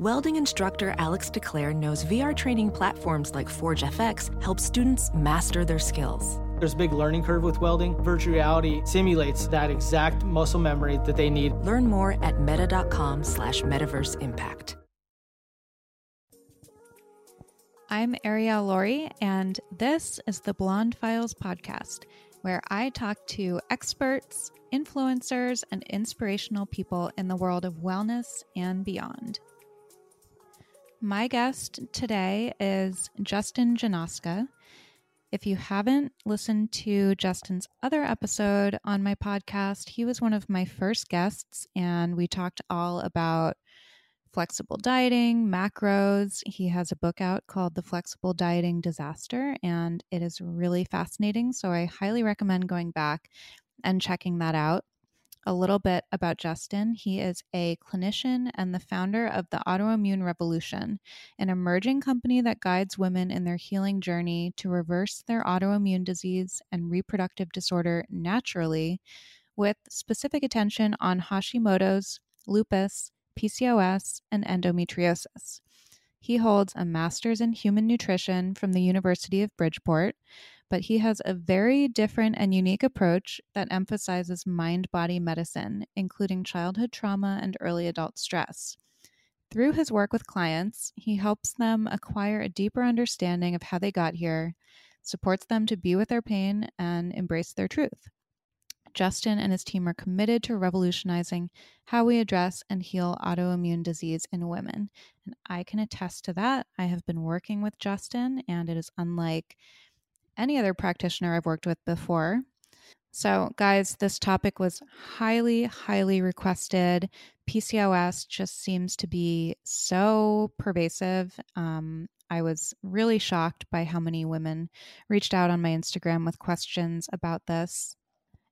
Welding instructor Alex DeClaire knows VR training platforms like Forge FX help students master their skills. There's a big learning curve with welding. Virtual reality simulates that exact muscle memory that they need. Learn more at meta.com slash metaverse impact. I'm Arielle Lorre, and this is the Blonde Files podcast, where I talk to experts, influencers, and inspirational people in the world of wellness and beyond. My guest today is Justin Janoska. If you haven't listened to Justin's other episode on my podcast, he was one of my first guests, and we talked all about flexible dieting, macros. He has a book out called The Flexible Dieting Disaster, and it is really fascinating. So I highly recommend going back and checking that out a little bit about Justin. He is a clinician and the founder of the Autoimmune Revolution, an emerging company that guides women in their healing journey to reverse their autoimmune disease and reproductive disorder naturally, with specific attention on Hashimoto's, lupus, PCOS, and endometriosis. He holds a master's in human nutrition from the University of Bridgeport, but he has a very different and unique approach that emphasizes mind body medicine, including childhood trauma and early adult stress. Through his work with clients, he helps them acquire a deeper understanding of how they got here, supports them to be with their pain, and embrace their truth. Justin and his team are committed to revolutionizing how we address and heal autoimmune disease in women. And I can attest to that. I have been working with Justin, and it is unlike any other practitioner I've worked with before. So, guys, this topic was highly, highly requested. PCOS just seems to be so pervasive. Um, I was really shocked by how many women reached out on my Instagram with questions about this.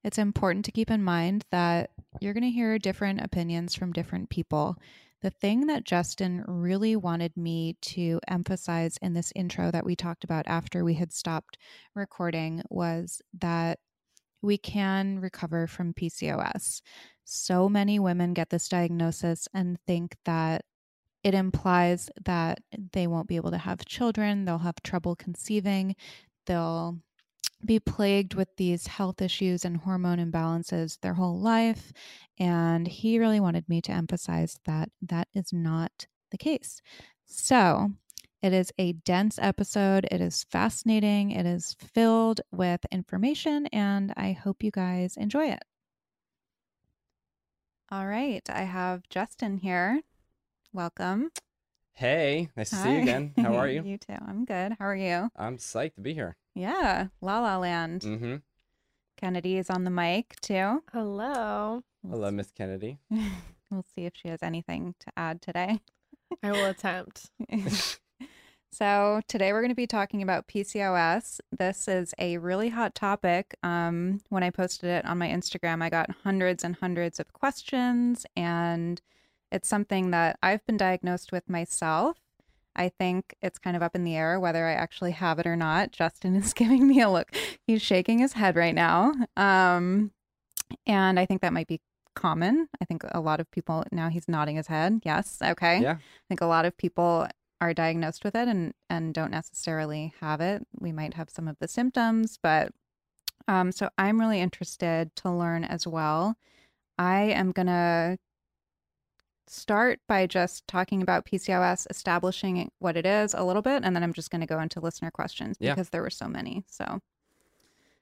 It's important to keep in mind that you're going to hear different opinions from different people. The thing that Justin really wanted me to emphasize in this intro that we talked about after we had stopped recording was that we can recover from PCOS. So many women get this diagnosis and think that it implies that they won't be able to have children, they'll have trouble conceiving, they'll be plagued with these health issues and hormone imbalances their whole life. And he really wanted me to emphasize that that is not the case. So, it is a dense episode. It is fascinating. It is filled with information, and I hope you guys enjoy it. All right. I have Justin here. Welcome. Hey, nice to see you again. How are you? you too. I'm good. How are you? I'm psyched to be here. Yeah, La La Land. Mm-hmm. Kennedy is on the mic too. Hello. Hello, Miss Kennedy. we'll see if she has anything to add today. I will attempt. so today we're going to be talking about PCOS. This is a really hot topic. Um, when I posted it on my Instagram, I got hundreds and hundreds of questions, and it's something that I've been diagnosed with myself. I think it's kind of up in the air whether I actually have it or not. Justin is giving me a look. He's shaking his head right now. Um, and I think that might be common. I think a lot of people now he's nodding his head. Yes. Okay. Yeah. I think a lot of people are diagnosed with it and and don't necessarily have it. We might have some of the symptoms, but um so I'm really interested to learn as well. I am going to start by just talking about PCOS, establishing what it is a little bit, and then I'm just going to go into listener questions Yeah. because there were so many. So,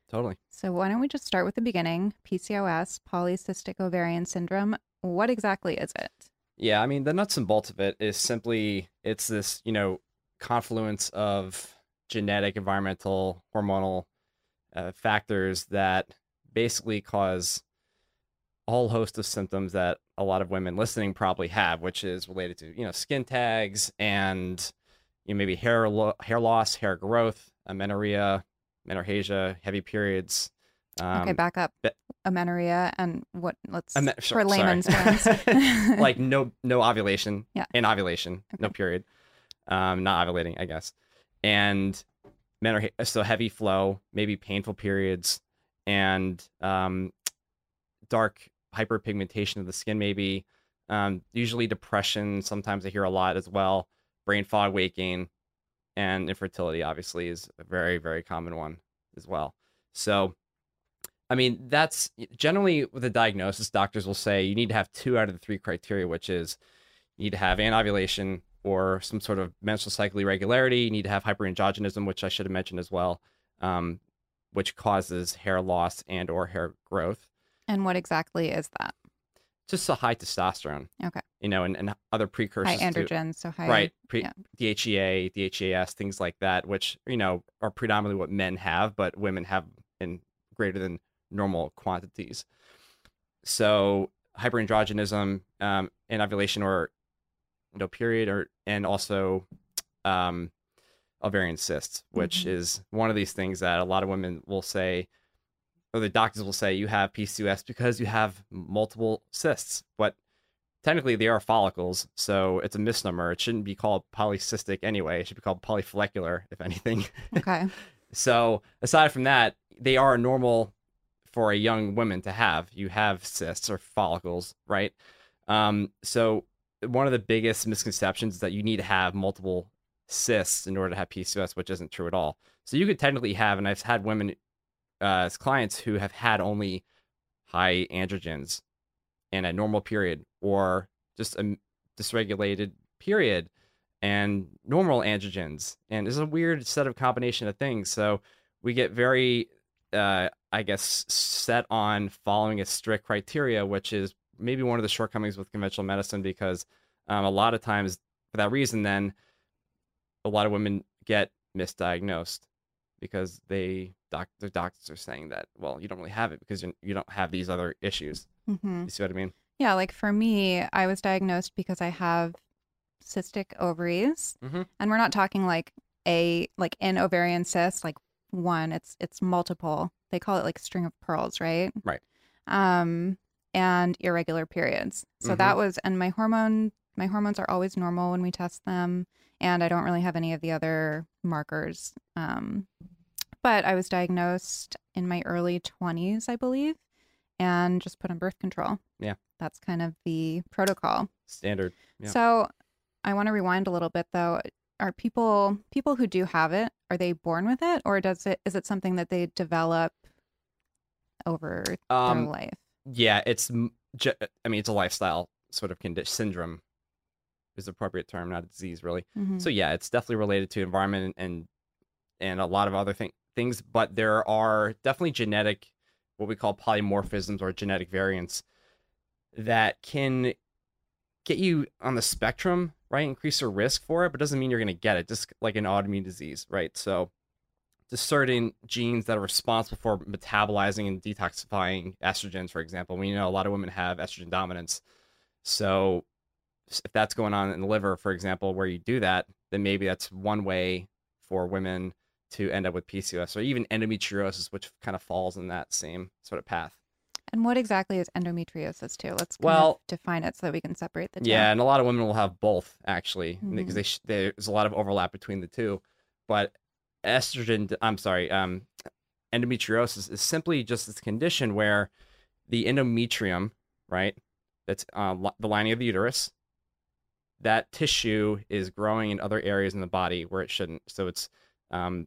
Totally. so why don't we just start with the beginning? PCOS, polycystic ovarian syndrome. What exactly is it? Yeah, I mean, the nuts and bolts of it is simply it's this, you know, confluence of genetic, environmental, hormonal uh, factors that basically cause a whole host of symptoms that a lot of women listening probably have, which is related to you know skin tags and you know, maybe hair lo- hair loss, hair growth, amenorrhea, menorrhagia, heavy periods. Um, okay, back up. be- Amenorrhea and what? Let's ame- for layman's terms. like no no ovulation, Yeah. and ovulation, no period, um, not ovulating, I guess, and menorrhagia, so heavy flow, maybe painful periods, and um, dark hyperpigmentation of the skin, maybe. Um, usually depression. Sometimes I hear a lot as well. Brain fog, gain, and infertility. Obviously, is a very very common one as well. So, I mean, that's generally with a diagnosis. Doctors will say you need to have two out of the three criteria, which is you need to have anovulation or some sort of menstrual cycle irregularity. You need to have hyperandrogenism, which I should have mentioned as well, um, which causes hair loss and or hair growth. And what exactly is that? Just a high testosterone. Okay. You know, and, and other precursors. High to- androgens, so high. right pre- yeah. DHEA, DHEAS, things like that, which you know are predominantly what men have, but women have in greater than normal quantities. So hyperandrogenism, um, and ovulation or no period, or and also um, ovarian cysts, which Mhm. is one of these things that a lot of women will say, or the doctors will say, you have PCOS because you have multiple cysts, but technically they are follicles, so it's a misnomer. It shouldn't be called polycystic anyway. It should be called polyfollicular, if anything. Okay. so aside from that, they are normal for a young woman to have. You have cysts or follicles, right? Um, so one of the biggest misconceptions is that you need to have multiple cysts in order to have PCOS, which isn't true at all. So you could technically have, and I've had women uh, clients who have had only high androgens and a normal period, or just a dysregulated period and normal androgens, and it's a weird set of combination of things. So we get very, uh, I guess, set on following a strict criteria, which is maybe one of the shortcomings with conventional medicine because um, a lot of times for that reason, then a lot of women get misdiagnosed because they doc- their doctors are saying that well you don't really have it because you don't have these other issues. hmm You see what I mean? Yeah, like for me, I was diagnosed because I have cystic ovaries, Mhm. and we're not talking like a like an ovarian cyst, like one. It's it's multiple. They call it like string of pearls, right? Right. Um, and irregular periods. So that was, and my hormone my hormones are always normal when we test them, and I don't really have any of the other markers. Um, but I was diagnosed in my early twenties, I believe, and just put on birth control. Yeah. That's kind of the protocol. Standard. Yeah. So I want to rewind a little bit though. Are people people who do have it, are they born with it or does it is it something that they develop over their Um, life? yeah, it's I mean it's a lifestyle sort of condition syndrome is the appropriate term, not a disease really. Mhm. So yeah, it's definitely related to environment and and a lot of other thing, things, but there are definitely genetic what we call polymorphisms or genetic variants that can get you on the spectrum, right? Increase your risk for it, but doesn't mean you're going to get it, just like an autoimmune disease, right? So there's certain genes that are responsible for metabolizing and detoxifying estrogens, for example. We know a lot of women have estrogen dominance. So if that's going on in the liver, for example, where you do that, then maybe that's one way for women to end up with PCOS or even endometriosis, which kind of falls in that same sort of path. And what exactly is endometriosis too? Let's Well- define it so that we can separate the two. Yeah, and a lot of women will have both actually, because Mhm. they sh- there's a lot of overlap between the two. But estrogen, I'm sorry, um, endometriosis is simply just this condition where the endometrium, right, that's uh, li- the lining of the uterus, that tissue is growing in other areas in the body where it shouldn't. So it's um,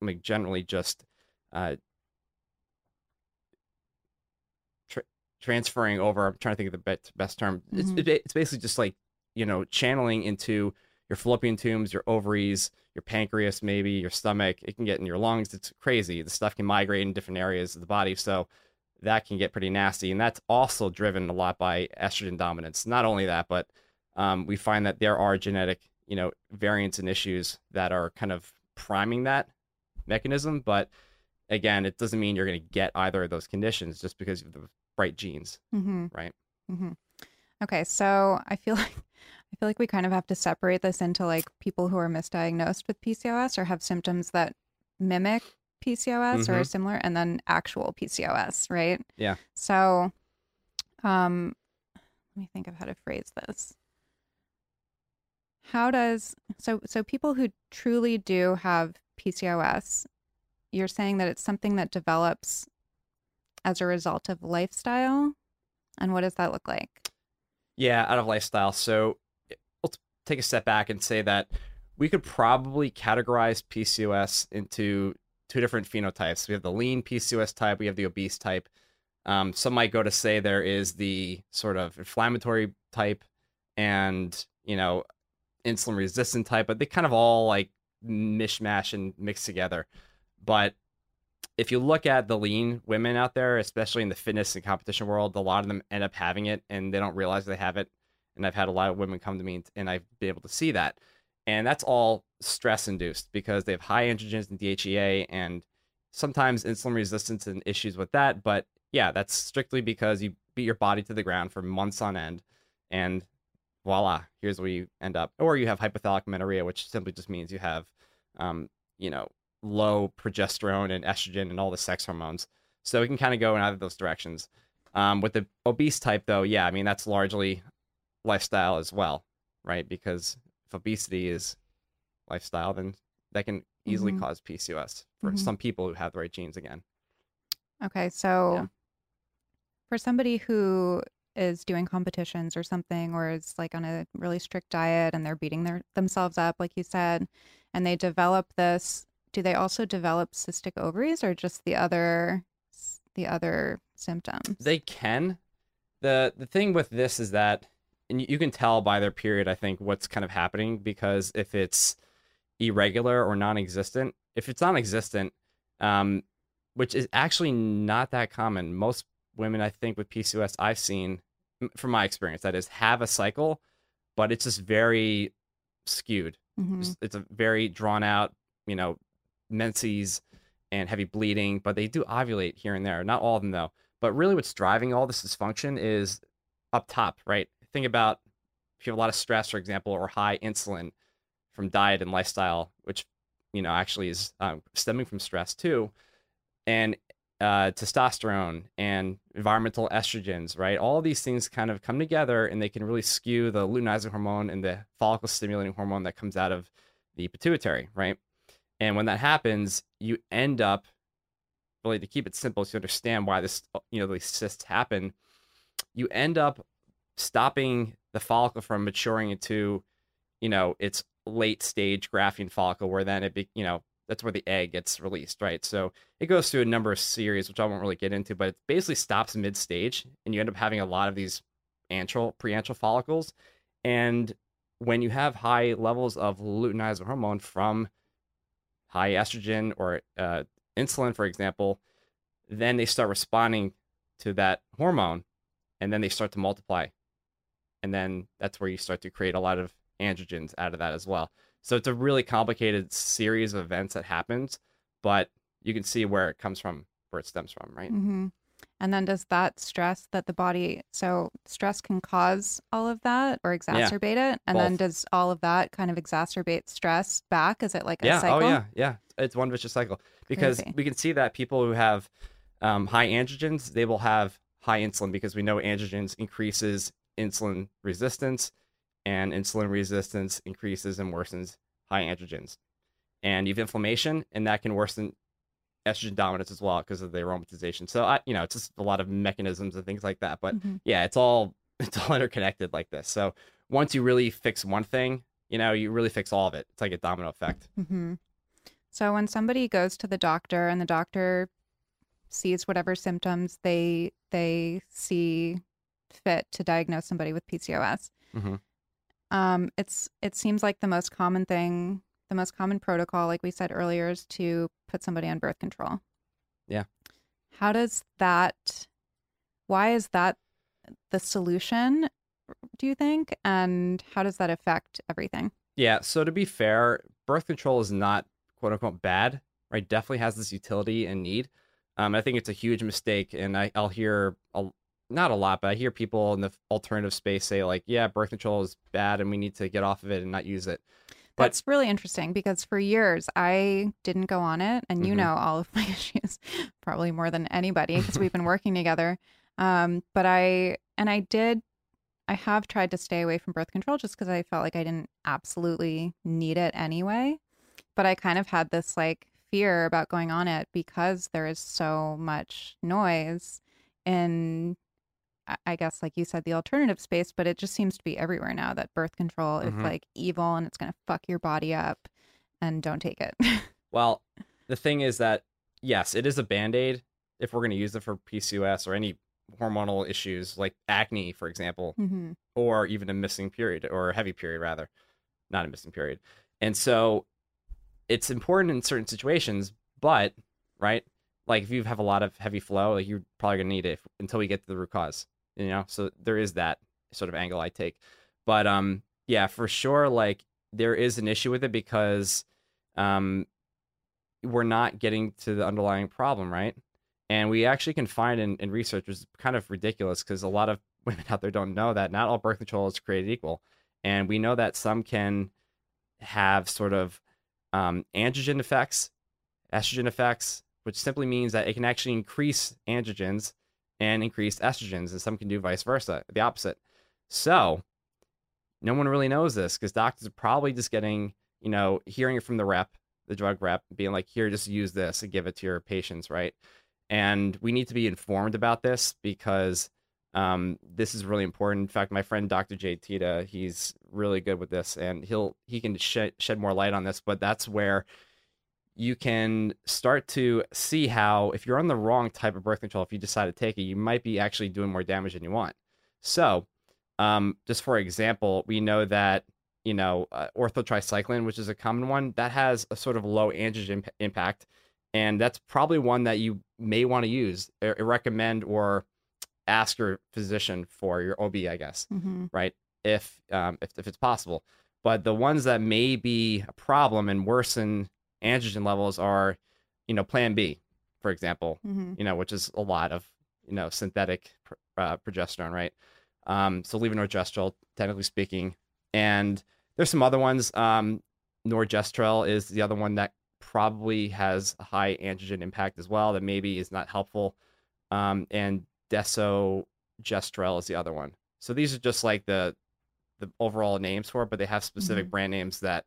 like generally just uh, tra- transferring over. I'm trying to think of the best term. It's, Mhm. it- it's basically just like you know channeling into your fallopian tubes, your ovaries, your pancreas, maybe your stomach. It can get in your lungs. It's crazy. The stuff can migrate in different areas of the body. So that can get pretty nasty. And that's also driven a lot by estrogen dominance. Not only that, but um, we find that there are genetic, you know, variants and issues that are kind of priming that mechanism. But again, it doesn't mean you're going to get either of those conditions just because of the right genes, hmm right? hmm Okay, so I feel like I feel like we kind of have to separate this into like people who are misdiagnosed with PCOS or have symptoms that mimic PCOS or are Mhm. similar and then actual PCOS, right? Yeah. So um let me think of how to phrase this. How does so so people who truly do have PCOS, you're saying that it's something that develops as a result of lifestyle? And what does that look like? Yeah, out of lifestyle. So eh, let's take a step back and say that we could probably categorize PCOS into two different phenotypes. We have the lean PCOS type, we have the obese type. Um, some might go to say there is the sort of inflammatory type and, you know, insulin resistant type, but they kind of all like mishmash and mix together. But if you look at the lean women out there, especially in the fitness and competition world, a lot of them end up having it and they don't realize they have it. And I've had a lot of women come to me and I've been able to see that. And that's all stress induced because they have high androgens and DHEA and sometimes insulin resistance and issues with that. But yeah, that's strictly because you beat your body to the ground for months on end and voila, here's where you end up. Or you have hypothalamic amenorrhea, which simply just means you have, um, you know, low progesterone and estrogen and all the sex hormones. So it can kind of go in either of those directions. Um, with the obese type, though, yeah, I mean, that's largely lifestyle as well, right? Because if obesity is lifestyle, then that can easily Mhm. cause PCOS for Mhm. some people who have the right genes again. Okay, so Yeah. for somebody who is doing competitions or something, or is like on a really strict diet and they're beating their themselves up, like you said, and they develop this, do they also develop cystic ovaries or just the other the other symptoms? They can. the The thing with this is that, and you- can tell by their period, I think, what's kind of happening because if it's irregular or non-existent, if it's non-existent, um, which is actually not that common, most women I think with PCOS I've seen, from my experience, that is, have a cycle, but it's just very skewed. Mhm. Just- It's a very drawn out, you know, menses and heavy bleeding, but they do ovulate here and there. Not all of them though. But really, what's driving all this dysfunction is up top, right? Think about if you have a lot of stress, for example, or high insulin from diet and lifestyle, which you know actually is um, stemming from stress too, and uh, testosterone and environmental estrogens, right? All these things kind of come together and they can really skew the luteinizing hormone and the follicle stimulating hormone that comes out of the pituitary, right? And when that happens, you end up really to keep it simple, you understand why this, you know, these cysts happen. You end up stopping the follicle from maturing into, you know, its late stage Graafian follicle, where then it, be, you know, that's where the egg gets released, right? So it goes through a number of series, which I won't really get into, but it basically stops mid stage, and you end up having a lot of these antral, preantral follicles. And when you have high levels of luteinizing hormone from high estrogen or uh, insulin, for example, then they start responding to that hormone and then they start to multiply. And then that's where you start to create a lot of androgens out of that as well. So it's a really complicated series of events that happens, but you can see where it comes from, where it stems from, right? hmm And then does that stress that the body, so stress can cause all of that or exacerbate it? And then does all of that kind of exacerbate stress back? Is it like a yeah. cycle? Oh, yeah. Yeah. It's one vicious cycle because Crazy. we can see that people who have um, high androgens, they will have high insulin because we know androgens increases insulin resistance and insulin resistance increases and worsens high androgens. And you have inflammation and that can worsen estrogen dominance as well because of the aromatization. So I, you know, it's just a lot of mechanisms and things like that. But Mhm. yeah, it's all it's all interconnected like this. So once you really fix one thing, you know, you really fix all of it. It's like a domino effect. hmm So when somebody goes to the doctor and the doctor sees whatever symptoms they they see fit to diagnose somebody with PCOS, Mhm. Um, it's it seems like the most common thing, the most common protocol, like we said earlier, is to put somebody on birth control. Yeah. How does that? Why is that the solution? Do you think? And how does that affect everything? Yeah. So to be fair, birth control is not quote unquote bad, right? Definitely has this utility and need. Um, I think it's a huge mistake, and I, I'll hear a, not a lot, but I hear people in the alternative space say like, yeah, birth control is bad and we need to get off of it and not use it. But- That's really interesting because for years I didn't go on it, and you Mhm. know all of my issues probably more than anybody because we've been working together. Um, but I and I did, I have tried to stay away from birth control just because I felt like I didn't absolutely need it anyway. But I kind of had this like fear about going on it because there is so much noise in I- guess, like you said, the alternative space, but it just seems to be everywhere now that birth control is Mhm. like evil and it's going to fuck your body up and don't take it. Well, the thing is that yes, it is a band aid if we're going to use it for PCOS or any hormonal issues like acne, for example, hmm or even a missing period or a heavy period, rather, not a missing period. And so it's important in certain situations, but right, like if you have a lot of heavy flow, like you're probably going to need it if, until we get to the root cause, you know? So there is that sort of angle I take. But um, yeah, for sure, like there is an issue with it because um, we're not getting to the underlying problem, right? And we actually can find in, in research, is kind of ridiculous because a lot of women out there don't know that not all birth control is created equal. And we know that some can have sort of um, androgen effects, estrogen effects, which simply means that it can actually increase androgens and increased estrogens, and some can do vice versa, the opposite. So, no one really knows this because doctors are probably just getting, you know, hearing it from the rep, the drug rep, being like, here, just use this and give it to your patients, right? And we need to be informed about this because um, this is really important. In fact, my friend Dr. Jay Tita, he's really good with this, and he'll he can shed shed more light on this. But that's where you can start to see how if you're on the wrong type of birth control, if you decide to take it, you might be actually doing more damage than you want. So, um, just for example, we know that you know uh, Ortho Tri-Cyclen, which is a common one, that has a sort of low androgen p- impact, and that's probably one that you may want to use, or recommend, or ask your physician for your OB, I guess hmm right? If um, if if it's possible. But the ones that may be a problem and worsen androgen levels are, you know, Plan B, for example, hmm you know, which is a lot of you know synthetic pr- uh, progesterone, right? Um, so levonorgestrel, technically speaking, and there's some other ones. Um, norgestrel is the other one that probably has a high androgen impact as well. That maybe is not helpful. Um, and desogestrel is the other one. So these are just like the the overall names for it, but they have specific Mhm. brand names that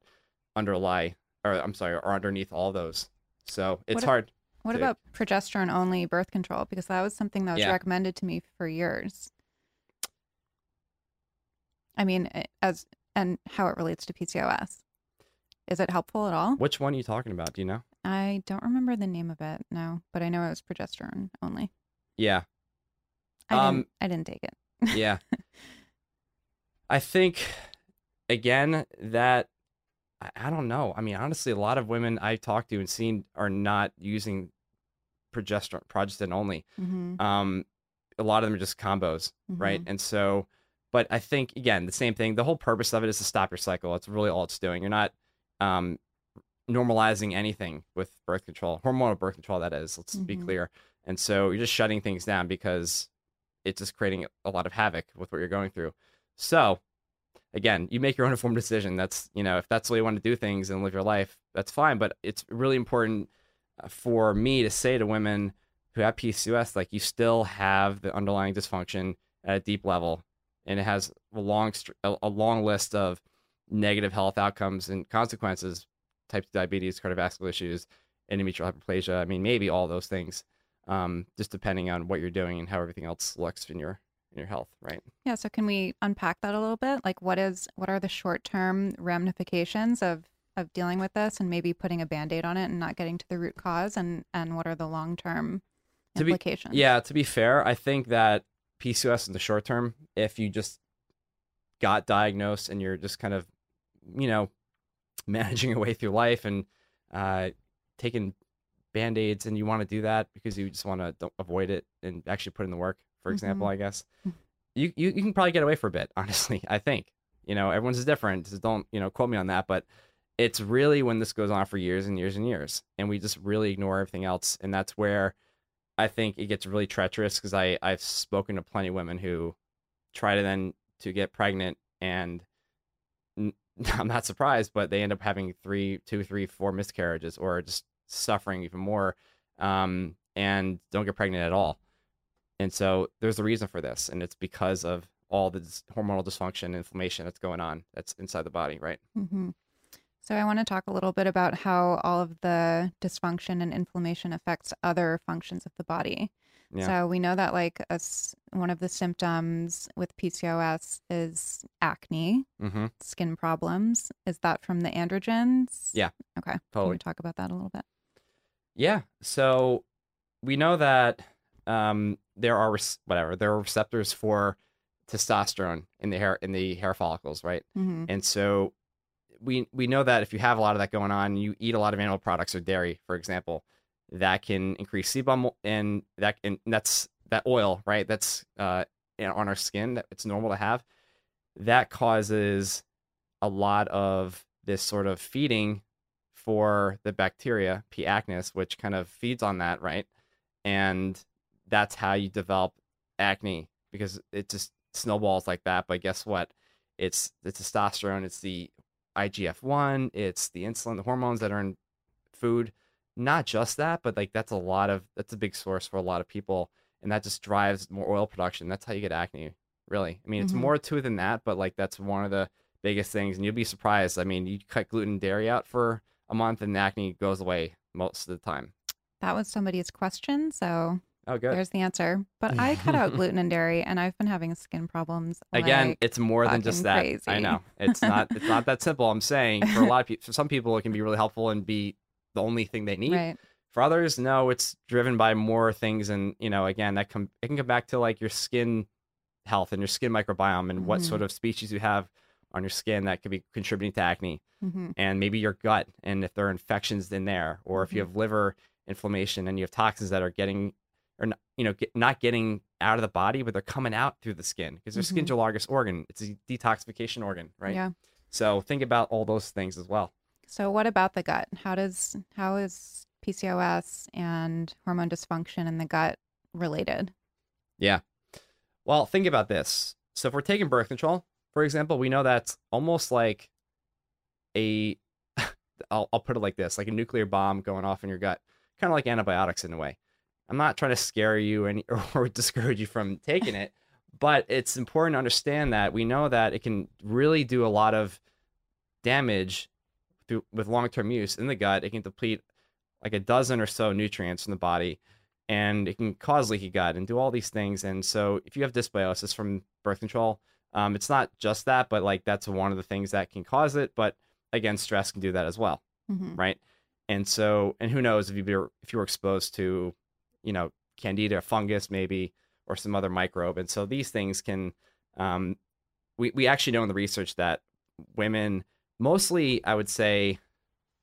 underlie, or I'm sorry, are underneath all those. So it's What hard. What to- about progesterone only birth control? Because that was something that was Yeah. recommended to me for years. I mean, eh, as and how it relates to PCOS. Is it helpful at all? Which one are you talking about? Do you know? I don't remember the name of it now, but I know it was progesterone only. Yeah, I Um, didn't. I didn't take it. yeah. I think again that I, I don't know. I mean, honestly, a lot of women I've talked to and seen are not using progesterone, progestin only. hmm Um, a lot of them are just combos, right? And so, but I think again, the same thing. The whole purpose of it is to stop your cycle. That's really all it's doing. You're not um, normalizing anything with birth control, hormonal birth control. That is. Let's be Mhm. clear. And so you're just shutting things down because it's just creating a lot of havoc with what you're going through. So again, you make your own informed decision. That's you know, if that's the way you want to do things and live your life, that's fine. But it's really important uh, for me to say to women who have PCOS, like you still have the underlying dysfunction at a deep level, and it has a long a, long list of negative health outcomes and consequences, type 2 diabetes, cardiovascular issues, endometrial hyperplasia. I mean, maybe all those things, um, just depending on what you're doing and how everything else looks in your your health, right? Yeah. So can we unpack that a little bit? Like, what is what are the short term ramifications of of dealing with this, and maybe putting a band aid on it and not getting to the root cause, and and what are the long term To be- implications? Yeah, to be fair, I think that PCOS in the short term, if you just got diagnosed and you're just kind of, you know, managing your way through life and uh, taking band aids and you want to do that because you just want to avoid it and actually put in the work, for example, Mhm. I guess, Mhm. you, you, you can probably get away for a bit, honestly, I think. You know, everyone's is different. So don't, you know, quote me on that. But it's really when this goes on for years and years and years and we just really ignore everything else. And that's where I think it gets really treacherous because I I've spoken to plenty of women who try to then to get pregnant and I'm not surprised, but they end up having three, two, three, four miscarriages or just suffering even more, um, and don't get pregnant at all. And so there's a reason for this, and it's because of all the hormonal dysfunction, inflammation that's going on that's inside the body, right? hmm So I want to talk a little bit about how all of the dysfunction and inflammation affects other functions of the body. Yeah. So we know that like a one of the symptoms with PCOS is acne, Mm-hmm. skin problems. Is that from the androgens? Yeah, Okay. Can we talk about that a little bit? Yeah. So we know that um, there are whatever there are receptors for testosterone in the hair in the hair follicles, right? hmm And so we we know that if you have a lot of that going on, you eat a lot of animal products or dairy, for example, that can increase sebum and that and that's that oil, right? That's uh, on our skin that it's normal to have. That causes a lot of this sort of feeding for the bacteria P. acnes, which kind of feeds on that, right? And that's how you develop acne because it just snowballs like that. But guess what? It's the testosterone, it's the IGF 1, it's the insulin, the hormones that are in food. Not just that, but like that's a lot of that's a big source for a lot of people. And that just drives more oil production. That's how you get acne, really. I mean, it's Mhm. more to it than that, but like that's one of the biggest things. And you'll be surprised. I mean, you cut gluten and dairy out for a month and the acne goes away most of the time. That was somebody's question, so Oh, good. there's the answer. But I cut out gluten and dairy, and I've been having skin problems. Again, like- it's more than just that. I know it's not. It's not that simple. I'm saying for a lot of people, for some people, it can be really helpful and be the only thing they need. right. For others, no, it's driven by more things, and you know, again, that come it can come back to like your skin health and your skin microbiome and what Mhm. sort of species you have on your skin that could be contributing to acne, hmm and maybe your gut, and if there are infections in there, or if you Mhm. have liver inflammation and you have toxins that are getting or not, you know, get, not getting out of the body, but they're coming out through the skin because your skin's Mhm. your largest organ. It's a detoxification organ, right? Yeah. So think about all those things as well. So what about the gut? How does how is PCOS and hormone dysfunction in the gut related? Yeah. Well, think about this. So if we're taking birth control, for example, we know that's almost like a I'll, I'll put it like this, like a nuclear bomb going off in your gut, kind of like antibiotics in a way. I'm not trying to scare you any, or discourage you from taking it, but it's important to understand that we know that it can really do a lot of damage through, with long-term use in the gut. It can deplete like a dozen or so nutrients in the body, and it can cause leaky gut and do all these things. And so, if you have dysbiosis from birth control, um, it's not just that, but like that's one of the things that can cause it. But again, stress can do that as well hmm right? And so, and who knows if you were if you were exposed to, you know, candida, fungus, maybe, or some other microbe. And so these things can, um, we we actually know in the research that women, mostly, I would say,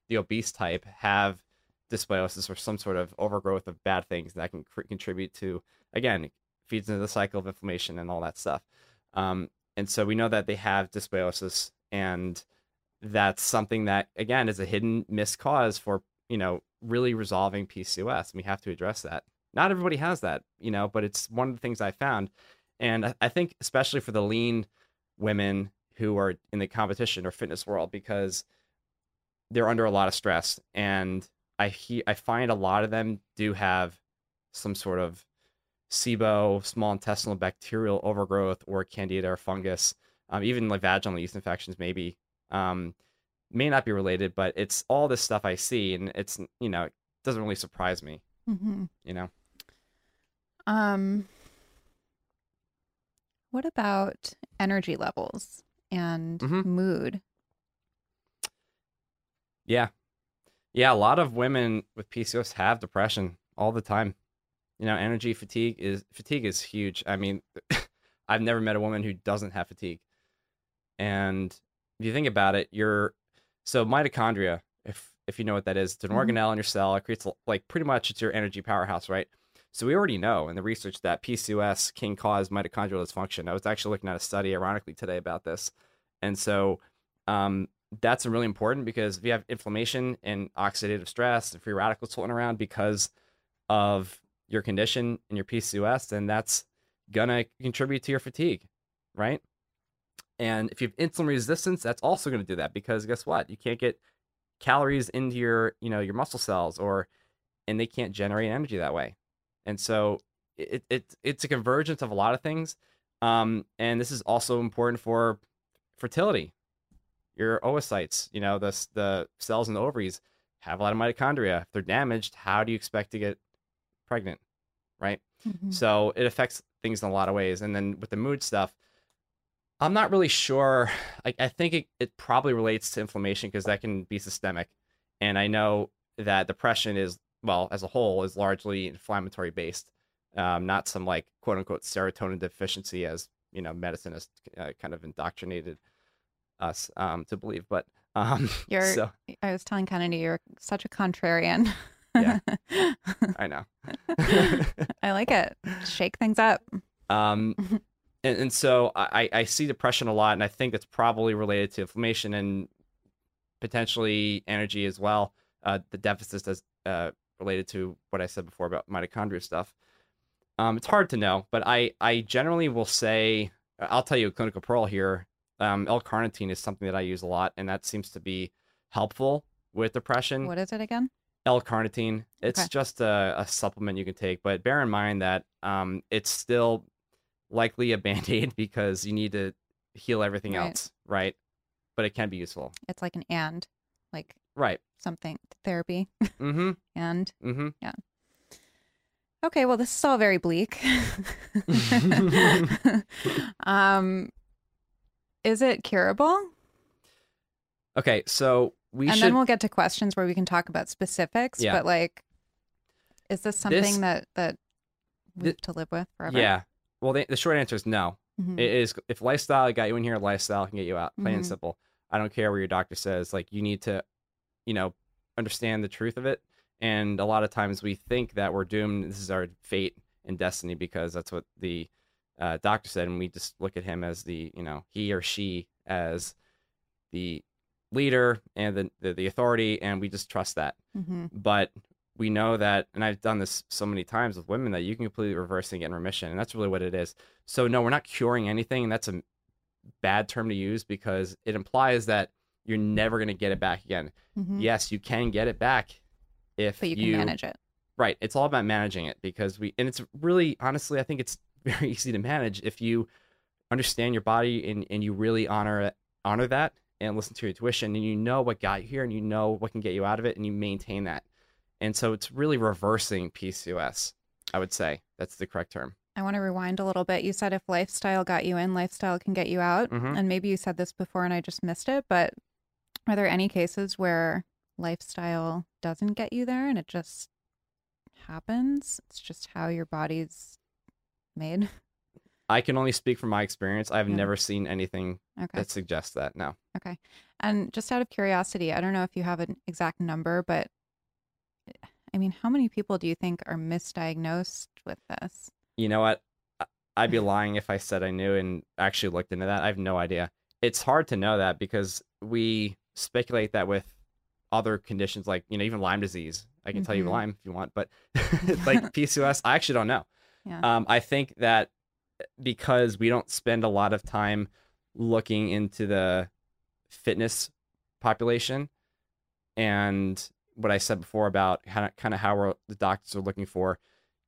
the obese type, have dysbiosis or some sort of overgrowth of bad things that can contribute to, again, feeds into the cycle of inflammation and all that stuff. Um, and so we know that they have dysbiosis and that's something that again is a hidden missed cause for you know really resolving PCOS. And we have to address that. Not everybody has that, you know, but it's one of the things I found, and I, I think especially for the lean women who are in the competition or fitness world because they're under a lot of stress, and I he I find a lot of them do have some sort of SIBO, small intestinal bacterial overgrowth, or candida or fungus, um, even like vaginal yeast infections, maybe um, may not be related, but it's all this stuff I see, and it's you know it doesn't really surprise me, hmm you know. Um, what about energy levels and Mhm. mood? Yeah, yeah. A lot of women with PCOS have depression all the time. You know, energy fatigue is fatigue is huge. I mean, I've never met a woman who doesn't have fatigue. And if you think about it, you're so mitochondria. If if you know what that is, it's an Mhm. organelle in your cell. It creates like pretty much it's your energy powerhouse, right? So we already know in the research that PCOS can cause mitochondrial dysfunction. I was actually looking at a study, ironically, today about this, and so um, that's really important because if you have inflammation and oxidative stress and free radicals floating around because of your condition and your PCOS, then that's gonna contribute to your fatigue, right? And if you have insulin resistance, that's also going to do that because guess what? You can't get calories into your, you know, your muscle cells or and they can't generate energy that way. And so it, it it's a convergence of a lot of things. Um, and this is also important for fertility. Your oocytes, you know, the the cells in the ovaries have a lot of mitochondria. If they're damaged, how do you expect to get pregnant? Right? Mhm. So it affects things in a lot of ways. And then with the mood stuff, I'm not really sure. I, I think it, it probably relates to inflammation because that can be systemic. And I know that depression is, well, as a whole, is largely inflammatory based, um, not some like quote unquote serotonin deficiency as, you know, medicine has uh, kind of indoctrinated us um, to believe. But um, You're- so I was telling Kennedy you're such a contrarian. Yeah. I know. I like it. Shake things up. Um, and, and so I, I see depression a lot, and I think it's probably related to inflammation and potentially energy as well. Uh, the deficits as uh, related to what I said before about mitochondria stuff. Um, it's hard to know, but I, I generally will say, I'll tell you a clinical pearl here. Um, L-carnitine is something that I use a lot, and that seems to be helpful with depression. What is it again? L-carnitine. It's Okay. just a, a supplement you can take, but bear in mind that um, it's still likely a band-aid because you need to heal everything Right. else, right? But it can be useful, It's like an and, like right? Something therapy Mm-hmm. and Mm-hmm. Okay, well, this is all very bleak. um, is it curable? Okay, so we and should. then we'll get to questions where we can talk about specifics. Yeah. But like, is this something This- that that we have to live with forever? yeah. Well, the, the short answer is no. Mhm. It is if lifestyle got you in here, lifestyle can get you out. Plain and Mhm. simple. I don't care what your doctor says. Like you need to, you know, understand the truth of it. And a lot of times we think that we're doomed. This is our fate and destiny because that's what the uh, doctor said, and we just look at him as the, you know, he or she as the leader and the the, the authority, and we just trust that Mhm. but we know that and i've done this so many times with women that you can completely reverse and get in remission and that's really what it is so no we're not curing anything and that's a bad term to use because it implies that you're never going to get it back again Mhm. yes you can get it back if But you can manage it. right it's all about managing it because we and it's really honestly i think it's very easy to manage if you understand your body and, and you really honor it honor that and listen to your intuition and you know what got you here and you know what can get you out of it and you maintain that and so it's really reversing pcos i would say that's the correct term I want to rewind a little bit. You said if lifestyle got you in, lifestyle can get you out. Mhm. And maybe you said this before and I just missed it, but are there any cases where lifestyle doesn't get you there and it just happens? It's just how your body's made. i can only speak from my experience i've Yeah. never seen anything Okay. that suggests that no Okay. And just out of curiosity, I don't know if you have an exact number, but eh, I mean, how many people do you think are misdiagnosed with this? you know what i'd be lying if i said i knew and actually looked into that i have no idea it's hard to know that because we speculate that with other conditions like you know even lyme disease i can tell you Mhm. lyme if you want but like pcos i actually don't know Yeah. um, i think that because we don't spend a lot of time looking into the fitness population and what i said before about kind of, kind of how we're, the doctors are looking for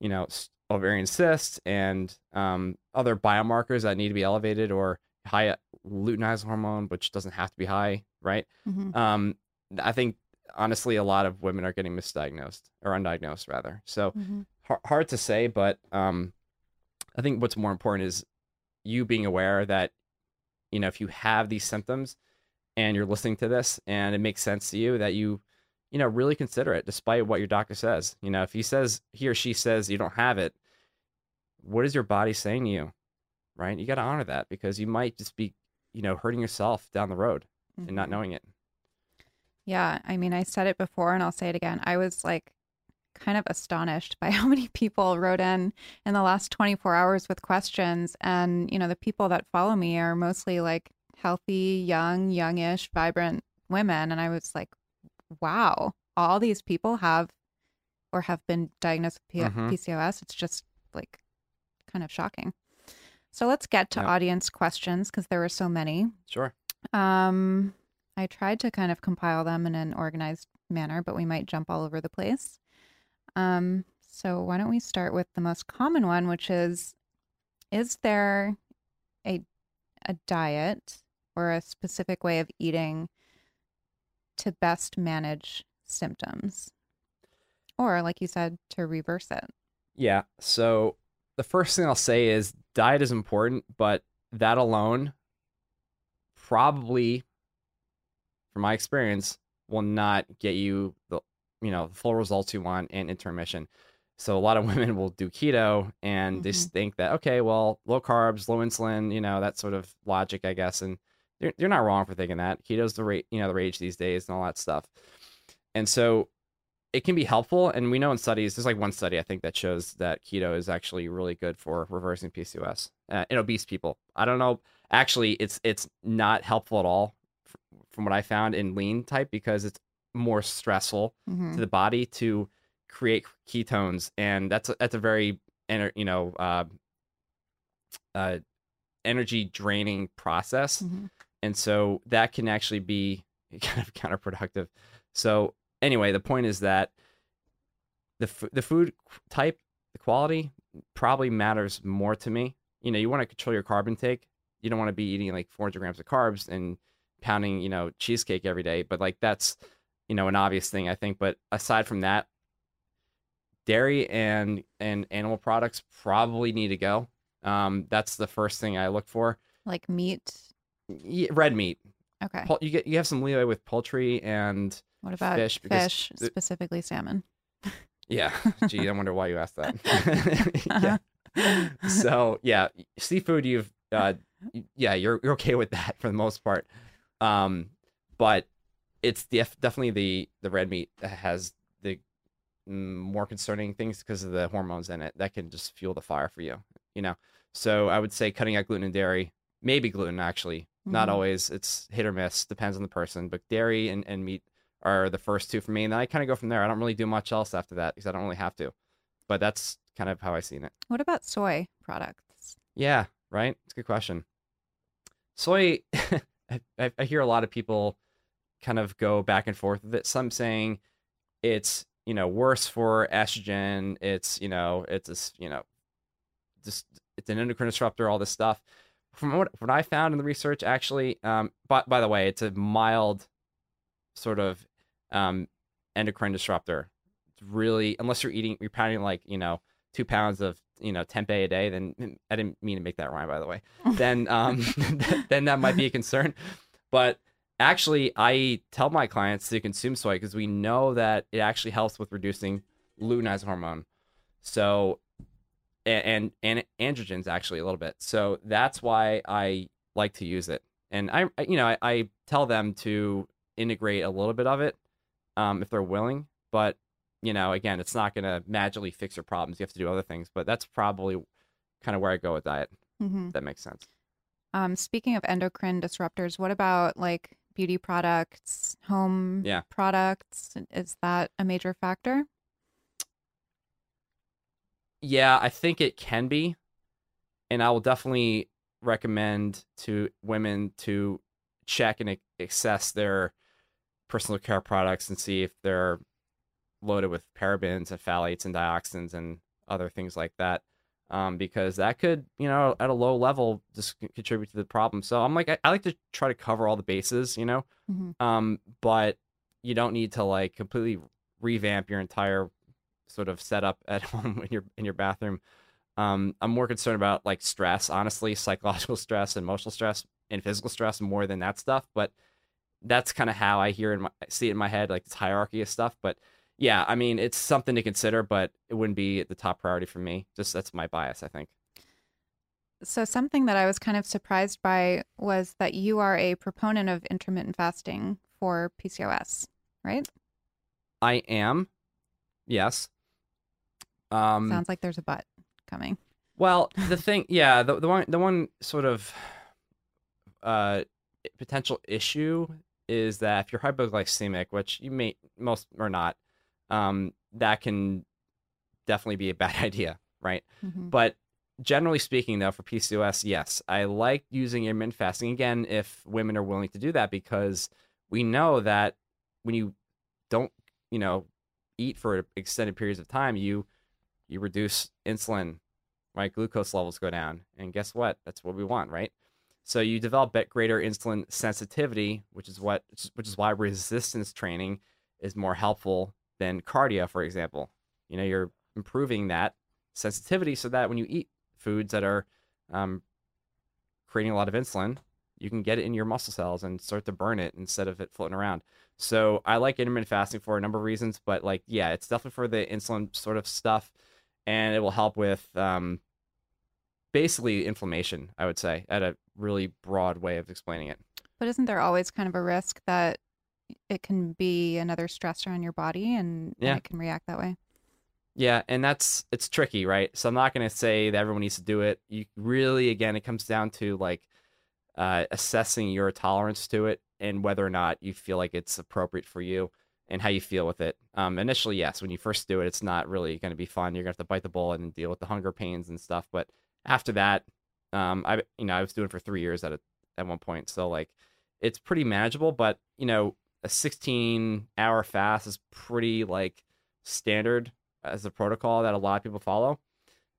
you know ovarian cysts and um, other biomarkers that need to be elevated or high luteinizing hormone which doesn't have to be high right Mhm. um, i think honestly a lot of women are getting misdiagnosed or undiagnosed rather so Mhm. har- hard to say but um, i think what's more important is you being aware that you know if you have these symptoms and you're listening to this and it makes sense to you that you you know really consider it despite what your doctor says you know if he says he or she says you don't have it what is your body saying to you right you got to honor that because you might just be you know hurting yourself down the road and not Mhm. knowing it Yeah, I mean, I said it before and I'll say it again. I was like kind of astonished by how many people wrote in in the last 24 hours with questions. And, you know, the people that follow me are mostly like healthy, young, youngish, vibrant women. And I was like, wow, all these people have or have been diagnosed with P- Mhm. PCOS. It's just like kind of shocking. So let's get to Yep. audience questions because there were so many. Sure. Um, I tried to kind of compile them in an organized manner, but we might jump all over the place. Um, so why don't we start with the most common one, which is is there a a diet or a specific way of eating to best manage symptoms? Or like you said, to reverse it. Yeah. So the first thing I'll say is diet is important, but that alone probably, from my experience, will not get you the you know the full results you want in intermission. So a lot of women will do keto and they just think that okay, well, low carbs, low insulin, you know, that sort of logic, I guess, and they're, they're not wrong for thinking that keto's the rate, you know, the rage these days and all that stuff. And so it can be helpful. And we know in studies, there's like one study I think that shows that keto is actually really good for reversing PCOS uh, in obese people. I don't know. Actually, it's it's not helpful at all f- from what I found in lean type because it's more stressful Mhm. to the body to create ketones, and that's a, that's a very ener- you know uh, uh, energy draining process Mhm. and so that can actually be kind of counterproductive. So anyway, the point is that the f- the food type, the quality probably matters more to me. You know, you want to control your carb intake. You don't want to be eating like 400 grams of carbs and pounding, you know, cheesecake every day. But like that's, you know, an obvious thing I think. But aside from that, dairy and and animal products probably need to go. Um, that's the first thing I look for. Like meat. Yeah, red meat. Okay. You get you have some leeway with poultry and What about fish, fish, specifically salmon? yeah. Gee, I wonder why you asked that. yeah. So yeah, seafood. You've uh, yeah, you're you're okay with that for the most part. Um, but it's def- definitely the the red meat that has the mm, more concerning things because of the hormones in it that can just fuel the fire for you. You know. So I would say cutting out gluten and dairy, maybe gluten actually. Not Mhm. always. It's hit or miss. Depends on the person. But dairy and, and meat are the first two for me. And then I kind of go from there. I don't really do much else after that because I don't really have to. But that's kind of how I seen it. What about soy products? Yeah, right. It's a good question. Soy, I, I hear a lot of people kind of go back and forth with it. Some saying it's you know worse for estrogen. It's you know it's this you know just it's an endocrine disruptor. All this stuff. From what what I found in the research, actually, um, but by the way, it's a mild sort of um endocrine disruptor. It's really unless you're eating, you're pounding like you know two pounds of you know tempeh a day, then I didn't mean to make that rhyme by the way. Then um then that might be a concern. But actually, I tell my clients to consume soy because we know that it actually helps with reducing luteinizing hormone. So and, and and androgens actually a little bit. So that's why I like to use it. And I I- you know I, I tell them to integrate a little bit of it um, if they're willing. But you know, again, it's not going to magically fix your problems. You have to do other things. But that's probably kind of where I go with diet. Mm-hmm. That makes sense. Um, speaking of endocrine disruptors, what about like beauty products, home Yeah. products? Is that a major factor? Yeah, I think it can be. And I will definitely recommend to women to check and assess their personal care products and see if they're loaded with parabens and phthalates and dioxins and other things like that. Um, because that could, you know, at a low level, just contribute to the problem. So I'm like, I, I like to try to cover all the bases, you know, Mhm. um, but you don't need to like completely revamp your entire sort of setup at home in your in your bathroom. Um, I'm more concerned about like stress, honestly, psychological stress, emotional stress, and physical stress more than that stuff. But that's kind of how I hear and my see it in my head, like this hierarchy of stuff. But yeah, I mean, it's something to consider, but it wouldn't be the top priority for me. Just that's my bias, I think. So, something that I was kind of surprised by was that you are a proponent of intermittent fasting for PCOS, right? I am, yes. Um, Sounds like there's a butt coming. Well, the thing, yeah, the the one the one sort of uh potential issue is that if you're hypoglycemic, which you may most are not, um, that can definitely be a bad idea, right? Mhm. But generally speaking, though, for PCOS, yes, I like using intermittent fasting again if women are willing to do that because we know that when you don't, you know, eat for extended periods of time, you you reduce insulin, right? Glucose levels go down, and guess what? That's what we want, right? So you develop greater insulin sensitivity, which is what which is why resistance training is more helpful than cardio, for example. You know, you're improving that sensitivity so that when you eat foods that are um, creating a lot of insulin, you can get it in your muscle cells and start to burn it instead of it floating around. So I like intermittent fasting for a number of reasons, but like, yeah, it's definitely for the insulin sort of stuff, and it will help with um, basically inflammation. I would say at a really broad way of explaining it. But isn't there always kind of a risk that it can be another stressor on your body and, and it can react that way? Yeah, and that's it's tricky, right? So I'm not going to say that everyone needs to do it. You really, again, it comes down to like uh, assessing your tolerance to it and whether or not you feel like it's appropriate for you and how you feel with it. Um, initially, yes, when you first do it, it's not really going to be fun. You're going to have to bite the bullet and deal with the hunger pains and stuff. But after that, um, I you know I was doing for three years at a, at one point, so like it's pretty manageable. But you know, a 16 hour fast is pretty like standard as a protocol that a lot of people follow.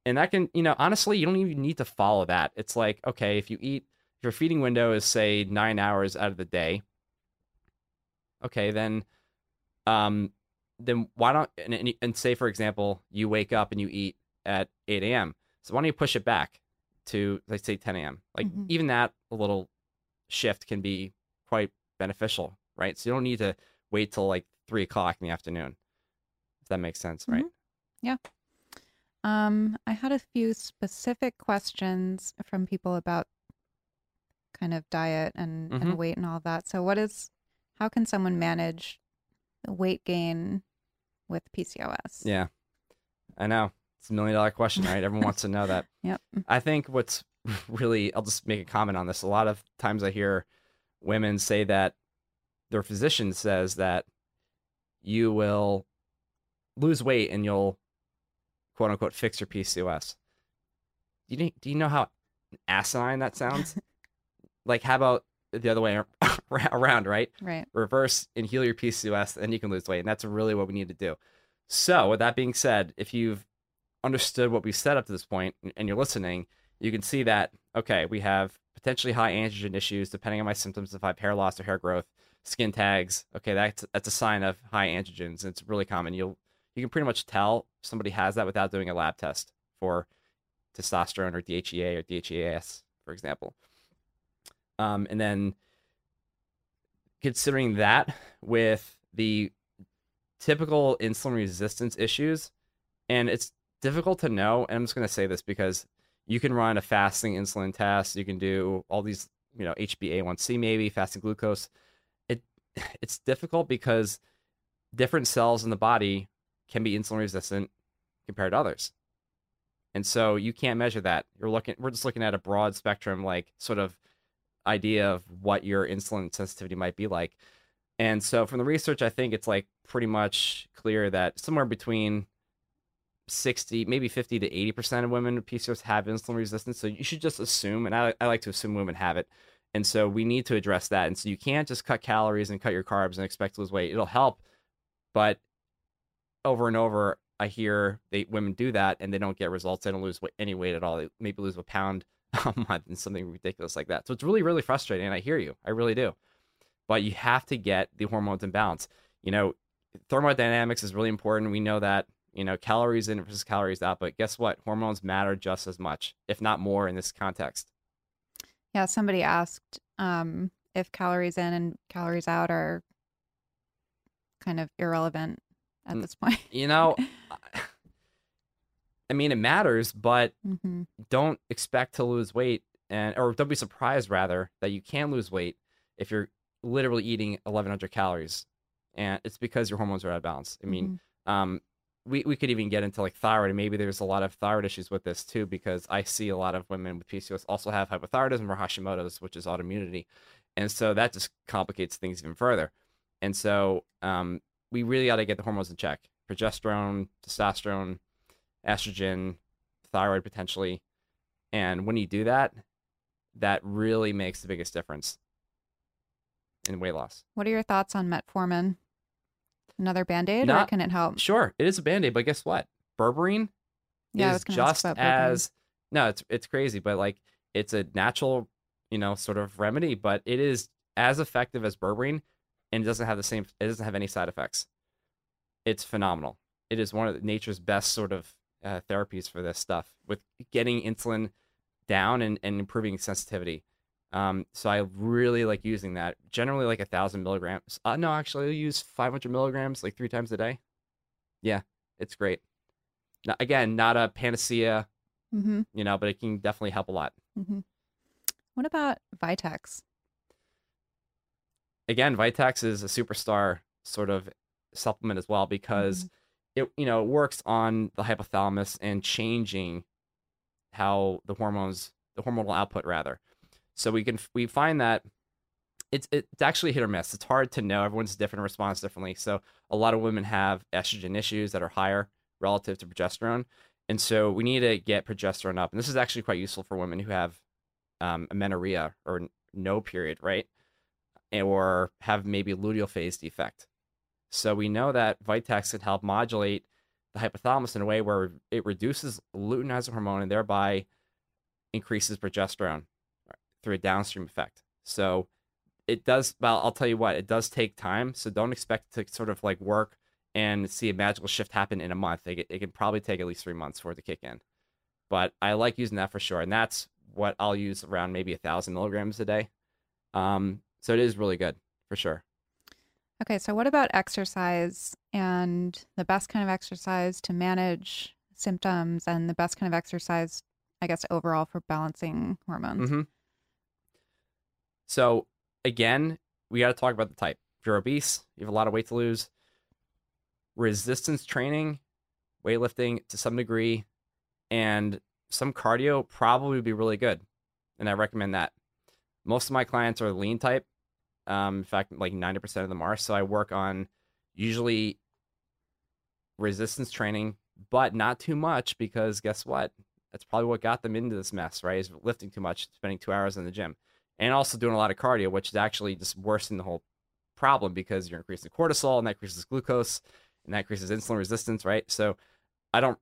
And that can, you know, honestly, you don't even need to follow that. It's like, okay, if you eat, if your feeding window is say nine hours out of the day, okay, then, um, then why don't, and, and, and say, for example, you wake up and you eat at 8 a.m. So why don't you push it back to, let's say, 10 a.m.? Like, Mhm. even that a little shift can be quite beneficial, right? So you don't need to wait till like three o'clock in the afternoon. If that makes sense, right? Yeah. Um, I had a few specific questions from people about kind of diet and, Mhm. and weight and all that. So, what is, how can someone manage weight gain with PCOS? Yeah. I know. It's a million dollar question, right? Everyone wants to know that. Yep. I think what's really, I'll just make a comment on this. A lot of times I hear women say that their physician says that you will lose weight and you'll quote unquote fix your PCOS. Do you, do you know how asinine that sounds? like, how about the other way around, right? Right. reverse and heal your PCOS, then you can lose weight. And that's really what we need to do. So, with that being said, if you've understood what we said up to this point and you're listening, you can see that, okay, we have potentially high androgen issues depending on my symptoms. If I have hair loss or hair growth, skin tags, okay, that's, that's a sign of high androgens. It's really common. You'll, you can pretty much tell somebody has that without doing a lab test for testosterone or DHEA or DHEAS, for example. Um, and then considering that with the typical insulin resistance issues, and it's difficult to know. And I'm just going to say this because you can run a fasting insulin test, you can do all these, you know, HbA1c maybe, fasting glucose. It it's difficult because different cells in the body can be insulin resistant compared to others. And so you can't measure that. You're looking we're just looking at a broad spectrum like sort of idea of what your insulin sensitivity might be like. And so from the research, I think it's like pretty much clear that somewhere between 60, maybe 50 to 80% of women with PCOS have insulin resistance. So you should just assume, and I, I like to assume women have it. And so we need to address that. And so you can't just cut calories and cut your carbs and expect to lose weight. It'll help. But over and over, I hear they women do that and they don't get results. They don't lose any weight at all. They maybe lose a pound a month and something ridiculous like that. So it's really, really frustrating. And I hear you. I really do. But you have to get the hormones in balance. You know, thermodynamics is really important. We know that, you know, calories in versus calories out. But guess what? Hormones matter just as much, if not more, in this context. Yeah. Somebody asked um, if calories in and calories out are kind of irrelevant at Mm. this point. You know, I mean, it matters, but hmm don't expect to lose weight and or don't be surprised rather that you can lose weight if you're literally eating 1100 calories and it's because your hormones are out of balance i mean um we, we could even get into like thyroid and maybe there's a lot of thyroid issues with this too because i see a lot of women with pcos also have hypothyroidism or hashimoto's which is autoimmunity and so that just complicates things even further and so um we really got to get the hormones in check progesterone, testosterone, estrogen, thyroid potentially. And when you do that, that really makes the biggest difference in weight loss. What are your thoughts on metformin? Another band aid, or can it help? Sure, it is a band aid, but guess what? Berberine Yeah, is was gonna ask just as no, it's it's crazy, but like it's a natural, you know, sort of remedy, but it is as effective as berberine, and it doesn't have the same. It doesn't have any side effects. It's phenomenal. It is one of nature's best sort of uh, therapies for this stuff with getting insulin down and, and improving sensitivity. Um, so I really like using that. Generally, like a thousand milligrams. Uh, no, actually, I use 500 milligrams like three times a day. Yeah, it's great. Now, again, not a panacea, Mm-hmm. you know, but it can definitely help a lot. Mm-hmm. What about Vitex? Again, Vitex is a superstar sort of supplement as well because it you know it works on the hypothalamus and changing how the hormones the hormonal output rather. So we can we find that it's it's actually hit or miss. It's hard to know. Everyone's different, responds differently. So a lot of women have estrogen issues that are higher relative to progesterone, and so we need to get progesterone up. And this is actually quite useful for women who have um, amenorrhea or no period, right? Or have maybe luteal phase defect. So we know that Vitex can help modulate the hypothalamus in a way where it reduces luteinizing hormone and thereby increases progesterone through a downstream effect. So it does, well, I'll tell you what, it does take time. So don't expect to sort of like work and see a magical shift happen in a month. It, it can probably take at least three months for it to kick in. But I like using that for sure. And that's what I'll use around maybe a thousand milligrams a day. Um, so it is really good for sure. Okay, so what about exercise and the best kind of exercise to manage symptoms and the best kind of exercise, I guess, overall for balancing hormones? hmm So again, we got to talk about the type. If you're obese, you have a lot of weight to lose. Resistance training, weightlifting to some degree, and some cardio probably would be really good, and I recommend that. Most of my clients are lean type. Um, in fact, like 90% of them are. So I work on usually resistance training, but not too much because guess what? That's probably what got them into this mess, right? Is lifting too much, spending two hours in the gym, and also doing a lot of cardio, which is actually just worsening the whole problem because you're increasing cortisol and that increases glucose and that increases insulin resistance, right? So I don't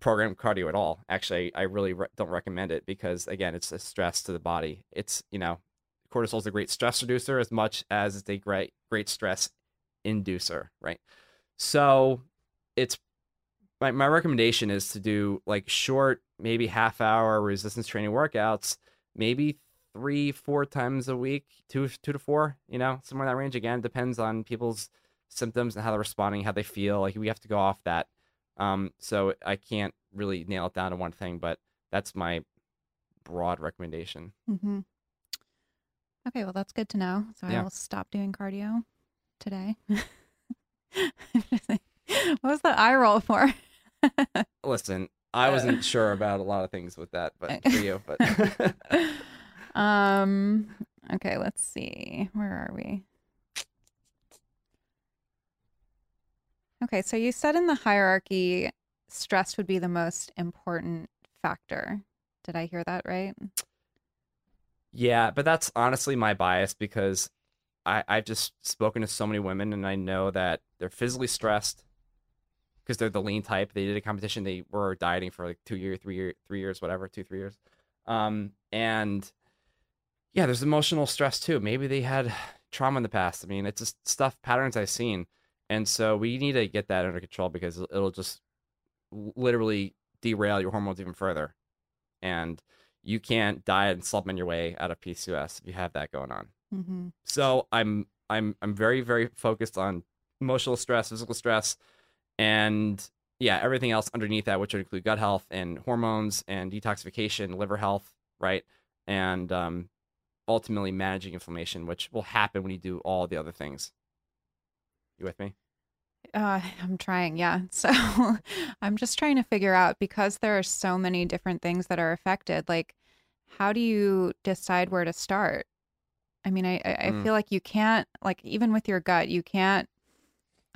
program cardio at all. Actually, I really re- don't recommend it because again, it's a stress to the body. It's you know, cortisol is a great stress reducer as much as it's a great great stress inducer, right? So it's my, my recommendation is to do like short, maybe half hour resistance training workouts, maybe three, four times a week, two two to four, you know, somewhere in that range. Again, depends on people's symptoms and how they're responding, how they feel. Like we have to go off that. Um, so I can't really nail it down to one thing, but that's my broad recommendation. hmm Okay, well, that's good to know. So I will stop doing cardio today. what was the eye roll for? Listen, I Uh. wasn't sure about a lot of things with that, but for you, but um. Okay, let's see. Where are we? Okay, so you said in the hierarchy, stress would be the most important factor. Did I hear that right? Yeah, but that's honestly my bias because I, I've just spoken to so many women and I know that they're physically stressed because they're the lean type. They did a competition, they were dieting for like two years, three years, three years, whatever, two, three years. Um, and yeah, there's emotional stress too. Maybe they had trauma in the past. I mean, it's just stuff patterns I've seen. And so we need to get that under control because it'll just literally derail your hormones even further. And you can't diet and supplement your way out of PCOS if you have that going on. Mm-hmm. So I'm I'm I'm very very focused on emotional stress, physical stress, and yeah, everything else underneath that, which would include gut health and hormones and detoxification, liver health, right, and um, ultimately managing inflammation, which will happen when you do all the other things. You with me? Uh, I'm trying, yeah. So I'm just trying to figure out because there are so many different things that are affected. Like, how do you decide where to start? I mean, I I I Mm. feel like you can't like even with your gut, you can't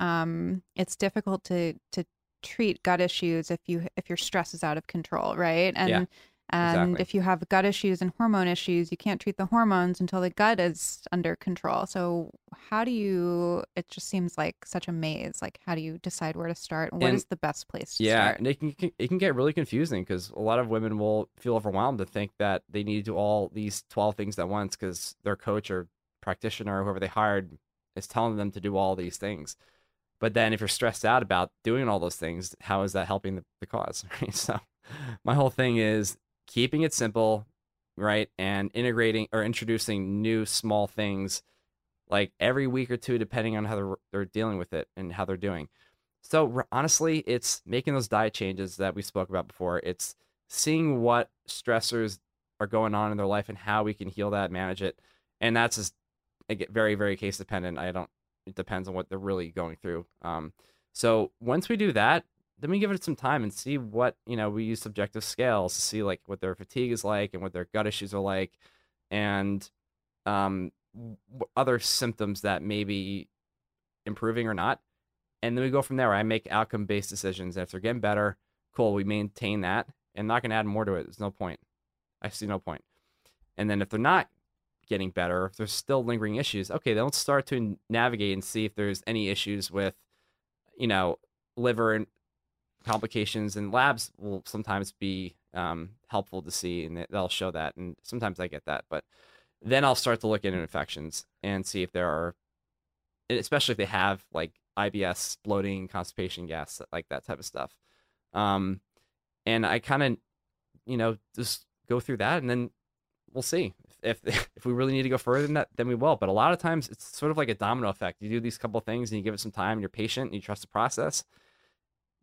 um, it's difficult to to treat gut issues if you if your stress is out of control, right? And Yeah, and exactly. if you have gut issues and hormone issues, you can't treat the hormones until the gut is under control. So how do you? It just seems like such a maze. Like how do you decide where to start? and What And- is the best place to yeah start? and it can it can get really confusing because a lot of women will feel overwhelmed to think that they need to do all these 12 things at once because their coach or practitioner or whoever they hired is telling them to do all these things but then if you're stressed out about doing all those things how is that helping the, the cause right so my whole thing is keeping it simple right and integrating or introducing new small things like every week or two depending on how they're, they're dealing with it and how they're doing so honestly, it's making those diet changes that we spoke about before. It's seeing what stressors are going on in their life and how we can heal that, manage it, and that's just very, very case dependent. I don't. It depends on what they're really going through. Um, so once we do that, then we give it some time and see what you know. We use subjective scales to see like what their fatigue is like and what their gut issues are like, and um, other symptoms that may be improving or not and then we go from there. I make outcome based decisions. And if they're getting better, cool, we maintain that. And not going to add more to it. There's no point. I see no point. And then if they're not getting better, if there's still lingering issues, okay, then let's start to navigate and see if there's any issues with, you know, liver and complications. And labs will sometimes be um, helpful to see, and they- they'll show that. And sometimes I get that, but then I'll start to look into infections and see if there are, especially if they have like IBS, bloating, constipation, gas, like that type of stuff. Um, and I kind of, you know, just go through that, and then we'll see if if we really need to go further than that, then we will. But a lot of times, it's sort of like a domino effect. You do these couple things, and you give it some time, and you're patient, and you trust the process.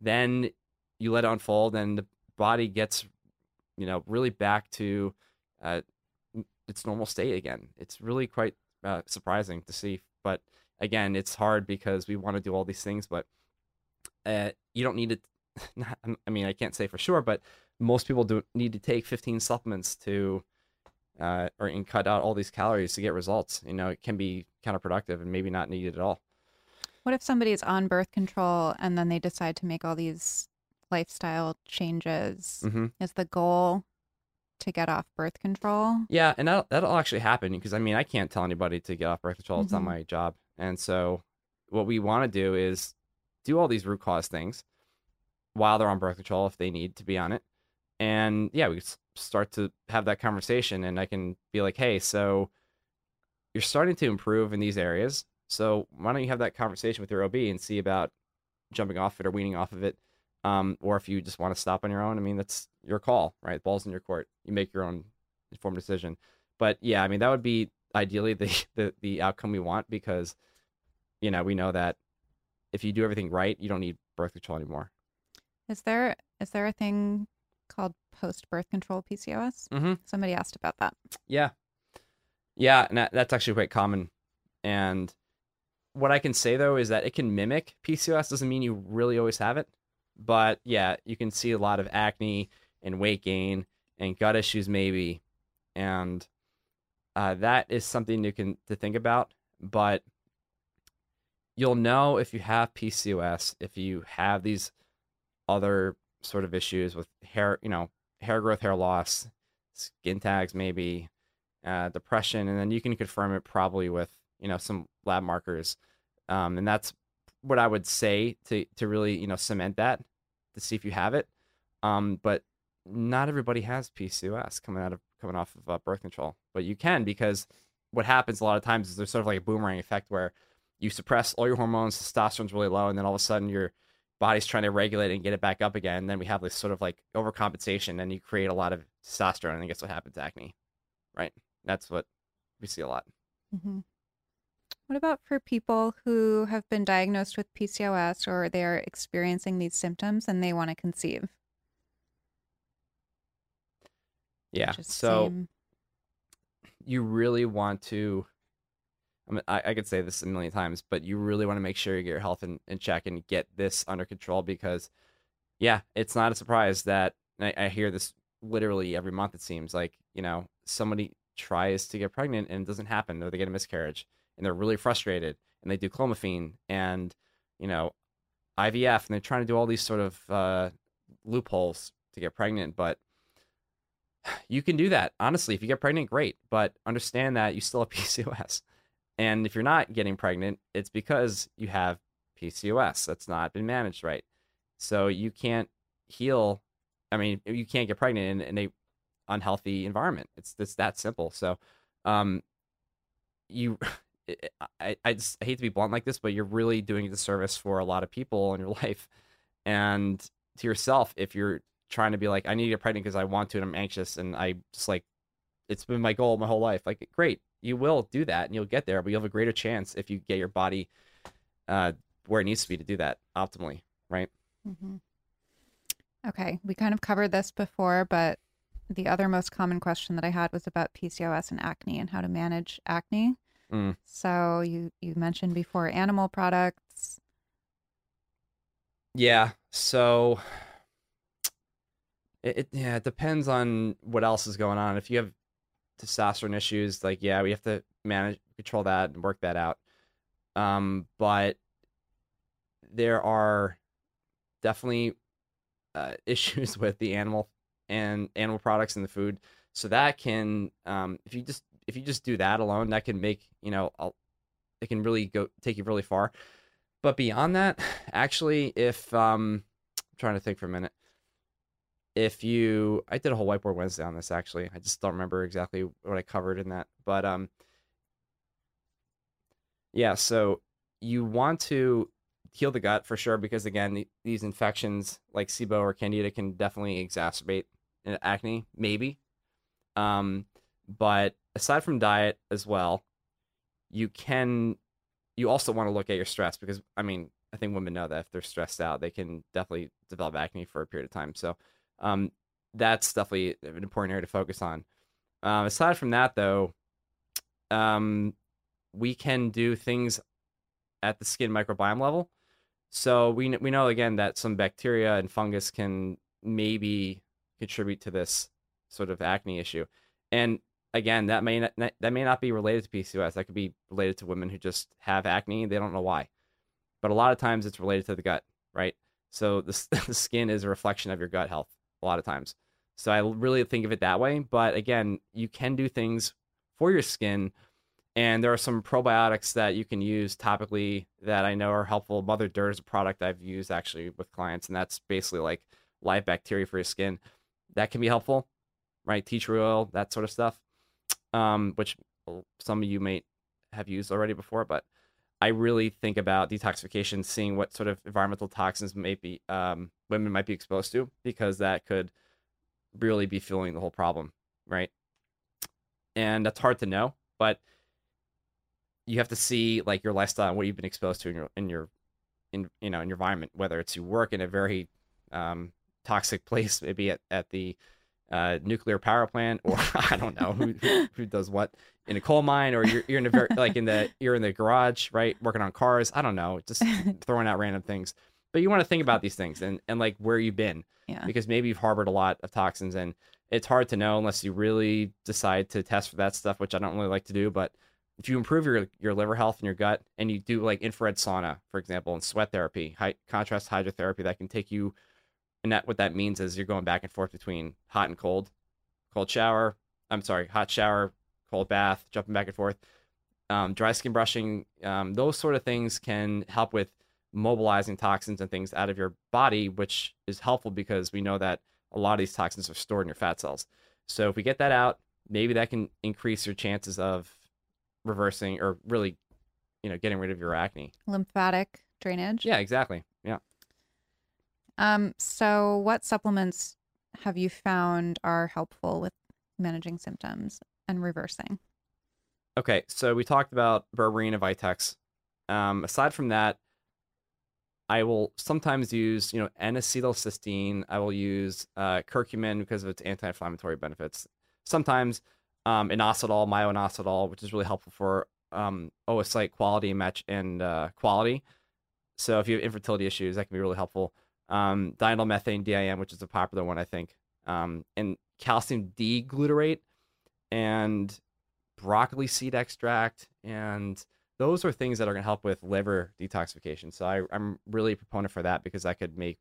Then you let it unfold, and the body gets, you know, really back to uh, its normal state again. It's really quite uh, surprising to see, but again, it's hard because we want to do all these things, but uh, you don't need to. Not, I mean, I can't say for sure, but most people do need to take 15 supplements to, uh, or and cut out all these calories to get results. You know, it can be counterproductive and maybe not needed at all. What if somebody is on birth control and then they decide to make all these lifestyle changes? hmm Is the goal to get off birth control? Yeah, and that'll, that'll actually happen because I mean, I can't tell anybody to get off birth control. It's not Mhm. my job. And so, what we want to do is do all these root cause things while they're on birth control if they need to be on it. And yeah, we start to have that conversation, and I can be like, hey, so you're starting to improve in these areas. So, why don't you have that conversation with your OB and see about jumping off it or weaning off of it? Um, or if you just want to stop on your own, I mean, that's your call, right? Ball's in your court. You make your own informed decision. But yeah, I mean, that would be ideally the, the, the outcome we want because, you know, we know that if you do everything right, you don't need birth control anymore. Is there is there a thing called post birth control PCOS? Mm-hmm. Somebody asked about that. Yeah. Yeah, and that, that's actually quite common. And what I can say though is that it can mimic PCOS. Doesn't mean you really always have it, but yeah, you can see a lot of acne and weight gain and gut issues maybe, and uh, that is something you can to think about. But you'll know if you have PCOS if you have these other sort of issues with hair, you know, hair growth, hair loss, skin tags, maybe uh, depression, and then you can confirm it probably with you know some lab markers, um, and that's what I would say to to really you know cement that to see if you have it. Um, but not everybody has PCOS coming out of coming off of uh, birth control, but you can because what happens a lot of times is there's sort of like a boomerang effect where you suppress all your hormones, testosterone's really low, and then all of a sudden your body's trying to regulate and get it back up again. And then we have this sort of like overcompensation, and you create a lot of testosterone, and I guess what happens acne, right? That's what we see a lot. hmm What about for people who have been diagnosed with PCOS or they are experiencing these symptoms and they want to conceive? Yeah. Just So seem- you really want to. I, mean, I, I could say this a million times, but you really want to make sure you get your health in, in check and get this under control because, yeah, it's not a surprise that I, I hear this literally every month. It seems like you know somebody tries to get pregnant and it doesn't happen, or they get a miscarriage, and they're really frustrated, and they do clomiphene, and you know, IVF, and they're trying to do all these sort of uh, loopholes to get pregnant. But you can do that. Honestly, if you get pregnant, great. But understand that you still have PCOS. And if you're not getting pregnant, it's because you have PCOS that's not been managed right. So you can't heal. I mean, you can't get pregnant in, in a unhealthy environment. It's it's that simple. So, um, you, I I, just, I hate to be blunt like this, but you're really doing a disservice for a lot of people in your life, and to yourself if you're trying to be like, I need to get pregnant because I want to and I'm anxious and I just like, it's been my goal my whole life. Like, great, you will do that and you'll get there, but you'll have a greater chance if you get your body uh, where it needs to be to do that optimally, right? Mm-hmm. Okay, we kind of covered this before, but the other most common question that I had was about PCOS and acne and how to manage acne. Mm. So you you mentioned before animal products. Yeah. So it, it yeah, it depends on what else is going on. If you have testosterone issues, like yeah, we have to manage control that and work that out. Um, but there are definitely uh, issues with the animal and animal products in the food. So that can, um, if you just if you just do that alone, that can make you know, it can really go take you really far. But beyond that, actually, if um, I'm trying to think for a minute, if you, I did a whole whiteboard Wednesday on this. Actually, I just don't remember exactly what I covered in that, but um, yeah. So you want to heal the gut for sure because again, the, these infections like SIBO or Candida can definitely exacerbate acne, maybe. Um, but aside from diet as well, you can you also want to look at your stress because I mean I think women know that if they're stressed out, they can definitely develop acne for a period of time. So um, that's definitely an important area to focus on. Um, aside from that, though, um, we can do things at the skin microbiome level. So we we know again that some bacteria and fungus can maybe contribute to this sort of acne issue, and again, that may not that may not be related to PCOS. That could be related to women who just have acne. They don't know why, but a lot of times it's related to the gut, right? So the, the skin is a reflection of your gut health a lot of times. So I really think of it that way. But again, you can do things for your skin, and there are some probiotics that you can use topically that I know are helpful. Mother Dirt is a product I've used actually with clients, and that's basically like live bacteria for your skin. That can be helpful, right? Tea tree oil, that sort of stuff um, which some of you may have used already before, but I really think about detoxification, seeing what sort of environmental toxins maybe um, women might be exposed to, because that could really be fueling the whole problem, right? And that's hard to know, but you have to see like your lifestyle and what you've been exposed to in your in your in you know in your environment, whether it's you work in a very um, toxic place, maybe at, at the uh, nuclear power plant, or I don't know who, who, who does what in a coal mine, or you're, you're in a very like in the you're in the garage, right, working on cars. I don't know, just throwing out random things. But you want to think about these things and and like where you've been, yeah. because maybe you've harbored a lot of toxins, and it's hard to know unless you really decide to test for that stuff, which I don't really like to do. But if you improve your your liver health and your gut, and you do like infrared sauna, for example, and sweat therapy, high contrast hydrotherapy, that can take you and that what that means is you're going back and forth between hot and cold, cold shower. I'm sorry, hot shower, cold bath, jumping back and forth. Um, dry skin brushing, um, those sort of things can help with mobilizing toxins and things out of your body, which is helpful because we know that a lot of these toxins are stored in your fat cells. So if we get that out, maybe that can increase your chances of reversing or really, you know, getting rid of your acne. Lymphatic drainage. Yeah, exactly. Um, so what supplements have you found are helpful with managing symptoms and reversing? Okay, so we talked about berberine and Vitex. Um, aside from that, I will sometimes use, you know, N-acetylcysteine. I will use uh, curcumin because of its anti-inflammatory benefits. Sometimes um, inositol, myo-inositol, which is really helpful for um, oocyte quality and match and uh, quality. So if you have infertility issues, that can be really helpful um, diindolylmethane DIM, which is a popular one, I think, um, and calcium D glucarate and broccoli seed extract. And those are things that are going to help with liver detoxification. So I, I'm really a proponent for that because that could make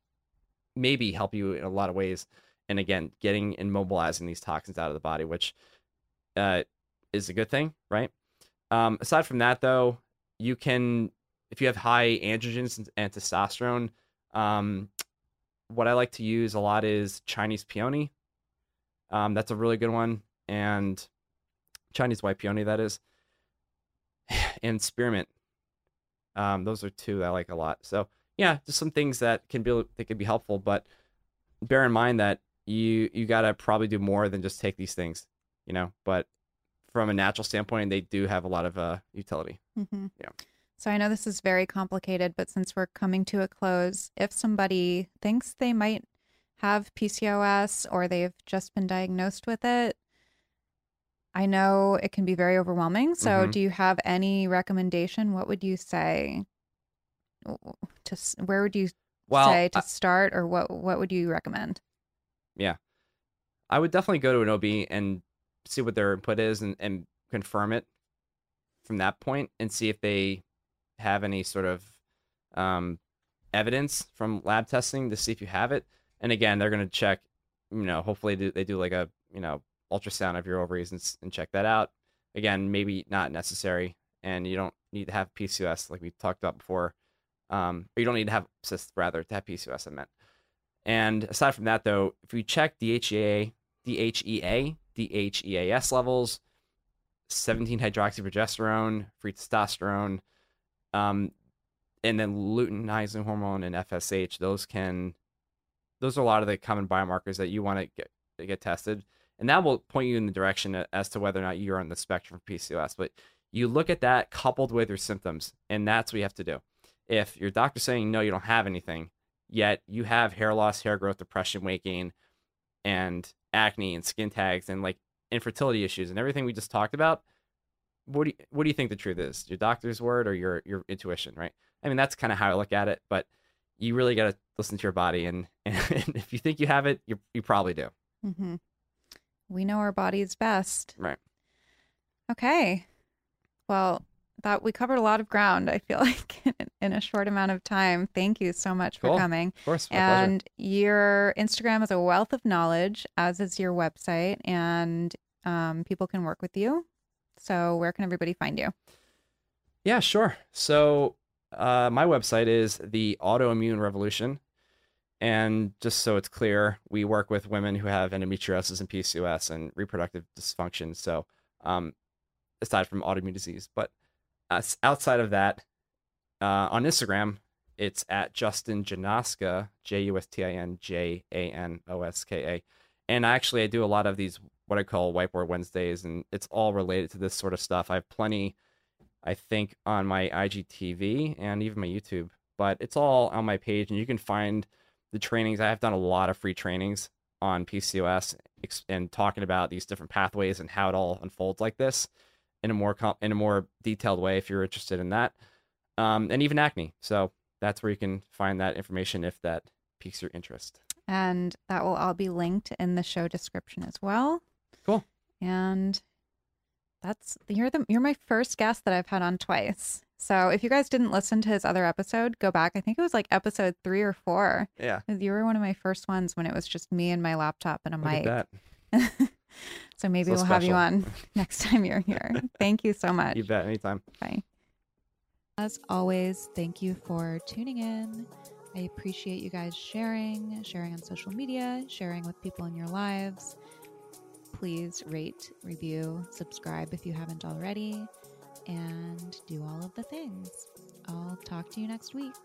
maybe help you in a lot of ways. And again, getting and mobilizing these toxins out of the body, which uh, is a good thing, right? Um, aside from that, though, you can if you have high androgens and, and testosterone. Um, what I like to use a lot is Chinese peony. Um, that's a really good one, and Chinese white peony that is, and spearmint. Um, those are two that I like a lot. So yeah, just some things that can be that can be helpful, but bear in mind that you you gotta probably do more than just take these things, you know. But from a natural standpoint, they do have a lot of uh, utility. Mm-hmm. Yeah. So I know this is very complicated, but since we're coming to a close, if somebody thinks they might have PCOS or they've just been diagnosed with it, I know it can be very overwhelming. So, Mhm. do you have any recommendation? What would you say? To where would you Well, say to I- start, or what what would you recommend? Yeah. I would definitely go to an OB and see what their input is and, and confirm it from that point and see if they have any sort of um, evidence from lab testing to see if you have it. And again, they're going to check, you know, hopefully they do, like a, you know, ultrasound of your ovaries and, and check that out. Again, maybe not necessary. And you don't need to have PCOS like we talked about before. Um, or you don't need to have cysts rather to have PCOS, I meant. And aside from that, though, if we check DHEA, DHEA, DHEAS levels, 17 hydroxyprogesterone, free testosterone, um, and then luteinizing hormone and FSH, those can, those are a lot of the common biomarkers that you want to get to get tested, and that will point you in the direction as to whether or not you're on the spectrum for PCOS. But you look at that coupled with your symptoms, and that's what you have to do. If your doctor's saying no, you don't have anything, yet you have hair loss, hair growth, depression, weight gain, and acne and skin tags and like infertility issues and everything we just talked about, what do you, what do you think the truth is? Your doctor's word or your your intuition, right? I mean, that's kind of how I look at it, but you really got to listen to your body and, and if you think you have it, you you probably do. Mm-hmm. We know our bodies best. Right. Okay. Well, that we covered a lot of ground. I feel like in, in a short amount of time. Thank you so much Cool. for coming. Of course, my pleasure. And your Instagram is a wealth of knowledge, as is your website, and um, people can work with you. So, where can everybody find you? Yeah, sure. So, uh, my website is the Autoimmune Revolution, and just so it's clear, we work with women who have endometriosis and PCOS and reproductive dysfunction. So, um, aside from autoimmune disease, but uh, outside of that, uh, on Instagram, it's at Justin Janoska, J U S T I N J A N O S K A, and actually, I do a lot of these what I call Whiteboard Wednesdays, and it's all related to this sort of stuff. I have plenty. I think on my IGTV and even my YouTube, but it's all on my page, and you can find the trainings. I have done a lot of free trainings on PCOS and talking about these different pathways and how it all unfolds like this in a more com- in a more detailed way if you're interested in that, um, and even acne. So that's where you can find that information if that piques your interest. And that will all be linked in the show description as well. Cool. And that's you're the you're my first guest that I've had on twice. So if you guys didn't listen to his other episode, go back. I think it was like episode three or four. Yeah, You were one of my first ones when it was just me and my laptop and a look mic. so maybe So we'll have you on next time you're here. Thank you so much. You bet. Anytime. Bye. As always, thank you for tuning in. I appreciate you guys sharing, sharing on social media, sharing with people in your lives. Please rate, review, subscribe if you haven't already, and do all of the things. I'll talk to you next week.